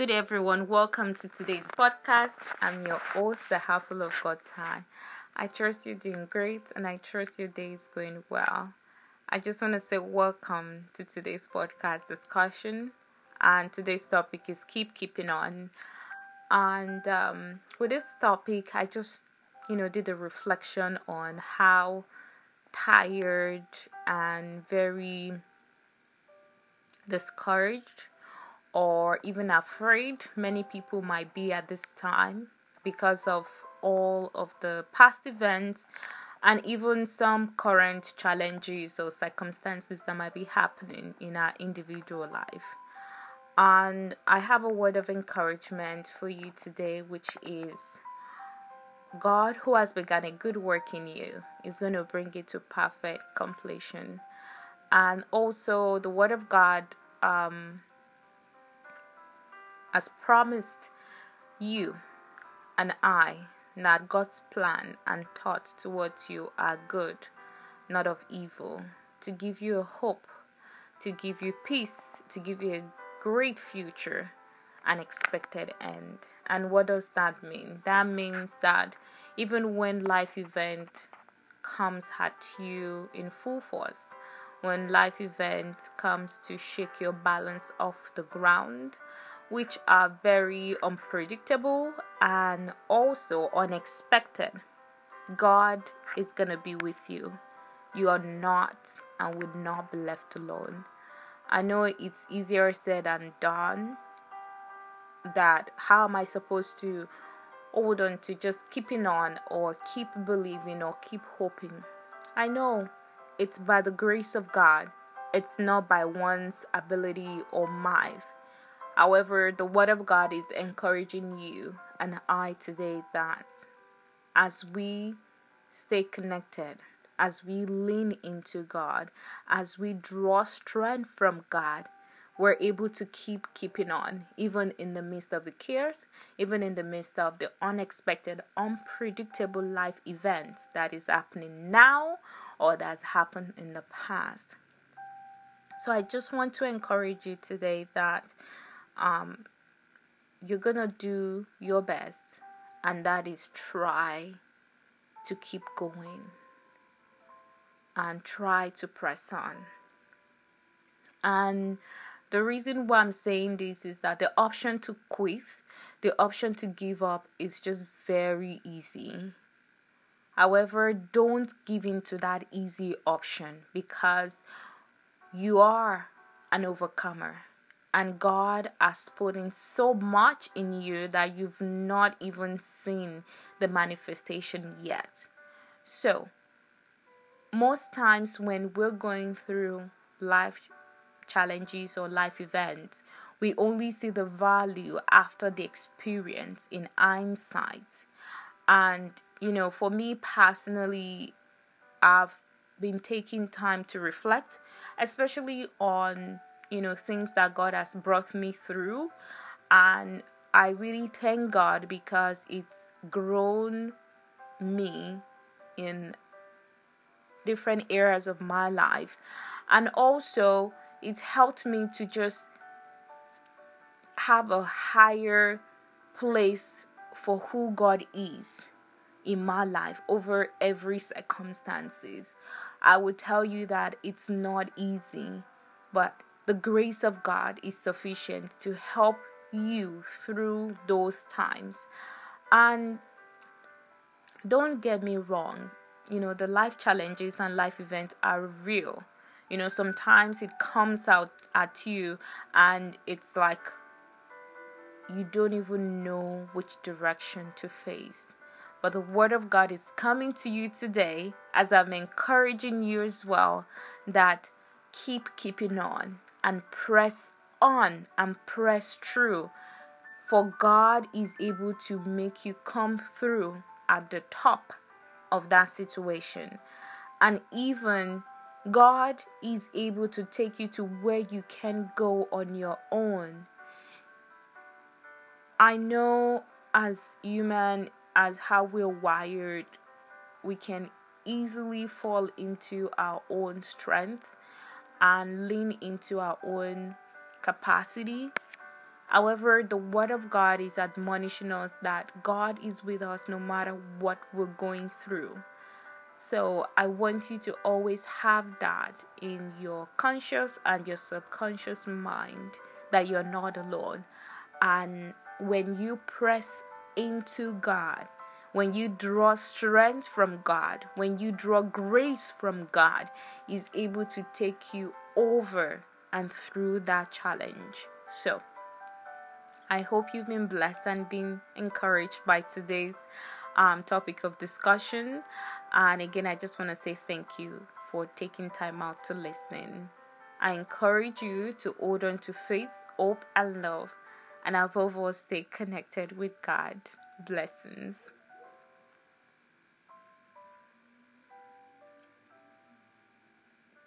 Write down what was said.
Good everyone, welcome to today's podcast. I'm your host, the Apple of God's High. I trust you're doing great and I trust your day is going well. I just want to say welcome to today's podcast discussion. And today's topic is keep keeping on. And um, with this topic, I just, you know, did a reflection on how tired and very discouraged or even afraid many people might be at this time because of all of the past events and even some current challenges or circumstances that might be happening in our individual life. And I have a word of encouragement for you today, which is God, who has begun a good work in you, is going to bring it to perfect completion. And also, the Word of God um, has promised you and I that God's plan and thoughts towards you are good, not of evil, to give you a hope, to give you peace, to give you a great future, an expected end. And what does that mean? That means that even when life event comes at you in full force, when life event comes to shake your balance off the ground, which are very unpredictable and also unexpected. God is going to be with you. You are not and would not be left alone. I know it's easier said than done. That how am I supposed to hold on to just keeping on or keep believing or keep hoping? I know it's by the grace of God, it's not by one's ability or might However, the Word of God is encouraging you and I today that as we stay connected, as we lean into God, as we draw strength from God, we're able to keep keeping on, even in the midst of the cares, even in the midst of the unexpected, unpredictable life events that is happening now or that's happened in the past. So I just want to encourage you today that um, you're gonna do your best, and that is try to keep going and try to press on. And the reason why I'm saying this is that the option to quit, the option to give up is just very easy. However, don't give in to that easy option because you are an overcomer and God has put in so much in you that you've not even seen the manifestation yet. So, most times when we're going through life challenges or life events, we only see the value after the experience in hindsight. And, you know, for me personally, I've been taking time to reflect, especially on you know things that God has brought me through and I really thank God because it's grown me in different areas of my life and also it's helped me to just have a higher place for who God is in my life over every circumstances. I would tell you that it's not easy, but the grace of God is sufficient to help you through those times. And don't get me wrong, you know, the life challenges and life events are real. You know, sometimes it comes out at you and it's like you don't even know which direction to face. But the Word of God is coming to you today as I'm encouraging you as well that keep keeping on and press on and press through. For God is able to make you come through at the top of that situation. And even God is able to take you to where you can go on your own. I know as human, as how we're wired, we can easily fall into our own strength and lean into our own capacity. However, the Word of God is admonishing us that God is with us no matter what we're going through. So I want you to always have that in your conscious and your subconscious mind that you're not alone. And when you press into God, when you draw strength from God, when you draw grace from God, is able to take you over and through that challenge. So, I hope you've been blessed and been encouraged by today's um, topic of discussion. And again, I just want to say thank you for taking time out to listen. I encourage you to hold on to faith, hope, and love, and above all, stay connected with God. Blessings.